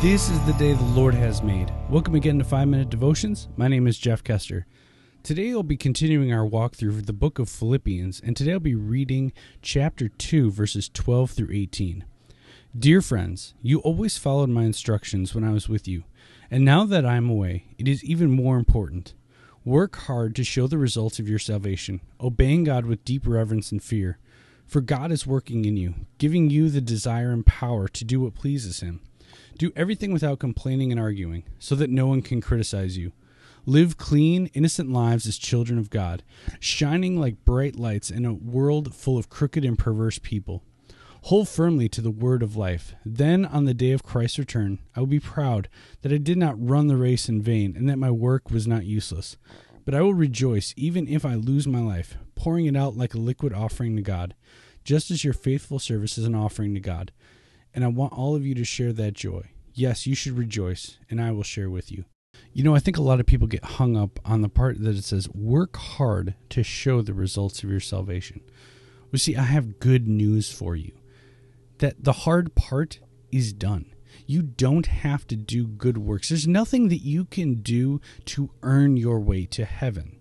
This is the day the Lord has made. Welcome again to 5 Minute Devotions. My name is Jeff Kester. Today I'll be continuing our walk through the book of Philippians, and today I'll be reading chapter 2, verses 12 through 18. Dear friends, you always followed my instructions when I was with you, and now that I am away, it is even more important. Work hard to show the results of your salvation, obeying God with deep reverence and fear. For God is working in you, giving you the desire and power to do what pleases Him. Do everything without complaining and arguing, so that no one can criticize you. Live clean, innocent lives as children of God, shining like bright lights in a world full of crooked and perverse people. Hold firmly to the word of life. Then, on the day of Christ's return, I will be proud that I did not run the race in vain and that my work was not useless. But I will rejoice even if I lose my life, pouring it out like a liquid offering to God, just as your faithful service is an offering to God and I want all of you to share that joy. Yes, you should rejoice, and I will share with you. You know, I think a lot of people get hung up on the part that it says, work hard to show the results of your salvation. Well, see, I have good news for you that the hard part is done. You don't have to do good works. There's nothing that you can do to earn your way to heaven.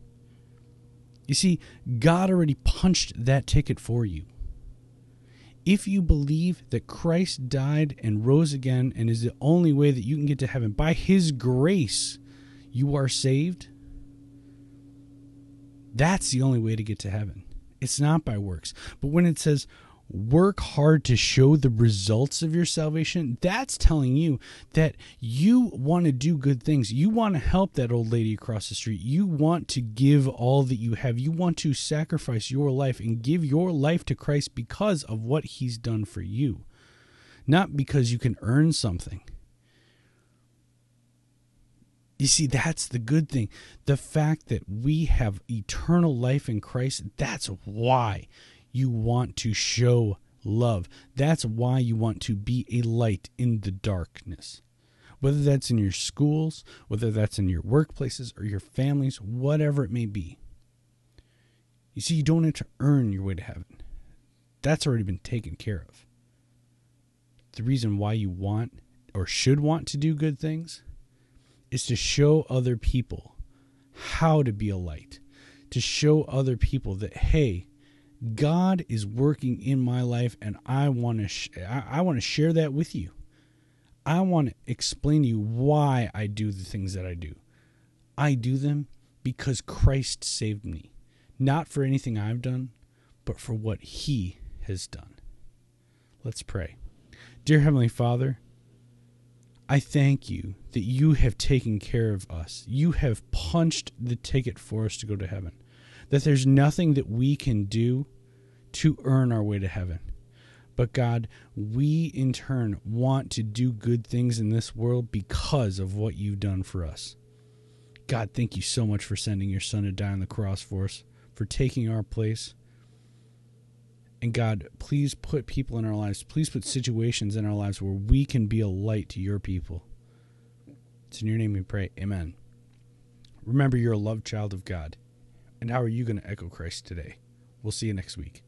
You see, God already punched that ticket for you if you believe that Christ died and rose again and is the only way that you can get to heaven, by his grace, you are saved, that's the only way to get to heaven. It's not by works. But when it says, work hard to show the results of your salvation, that's telling you that you want to do good things. You want to help that old lady across the street. You want to give all that you have. You want to sacrifice your life and give your life to Christ because of what he's done for you, not because you can earn something. You see, that's the good thing. The fact that we have eternal life in Christ, that's why you want to show love. That's why you want to be a light in the darkness. Whether that's in your schools, whether that's in your workplaces or your families, whatever it may be. You see, you don't have to earn your way to heaven. That's already been taken care of. The reason why you want or should want to do good things is to show other people how to be a light, to show other people that, hey, God is working in my life, and I want to sh- I, I want to share that with you. I want to explain to you why I do the things that I do. I do them because Christ saved me, not for anything I've done, but for what He has done. Let's pray. Dear Heavenly Father, I thank you that you have taken care of us. You have punched the ticket for us to go to heaven that there's nothing that we can do to earn our way to heaven. But God, we in turn want to do good things in this world because of what you've done for us. God, thank you so much for sending your son to die on the cross for us, for taking our place. And God, please put people in our lives, please put situations in our lives where we can be a light to your people. It's in your name we pray. Amen. Remember, you're a loved child of God. And how are you going to echo Christ today? We'll see you next week.